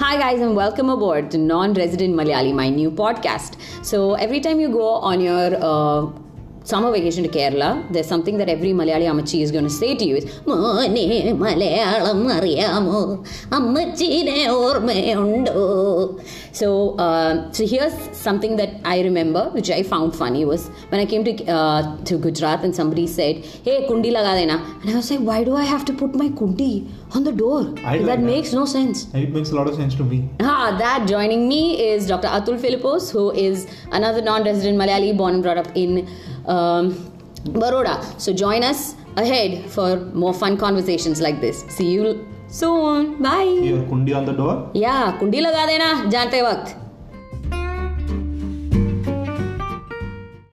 Hi, guys, and welcome aboard to Non Resident Malayali, my new podcast. So, every time you go on your uh, summer vacation to Kerala, there's something that every Malayali Amachi is going to say to you is "മോനെ മലയാളം അറിയാമോ അമ്മച്ചീനെ ഓർമ്മയുണ്ടോ so uh, so here's something that I remember which I found funny was when I came to uh, to Gujarat and somebody said hey kundi laga dena and I was like why do I have to put my kundi on the door I like that that. makes no sense It makes a lot of sense to me. Ah, that joining me is Dr. Atul Philippos, who is another non-resident Malayali born and brought up in um, Baroda. So join us ahead for more fun conversations like this. See you soon. Bye. Your kundi on the door? Yeah, kundi laga dena jante waqt.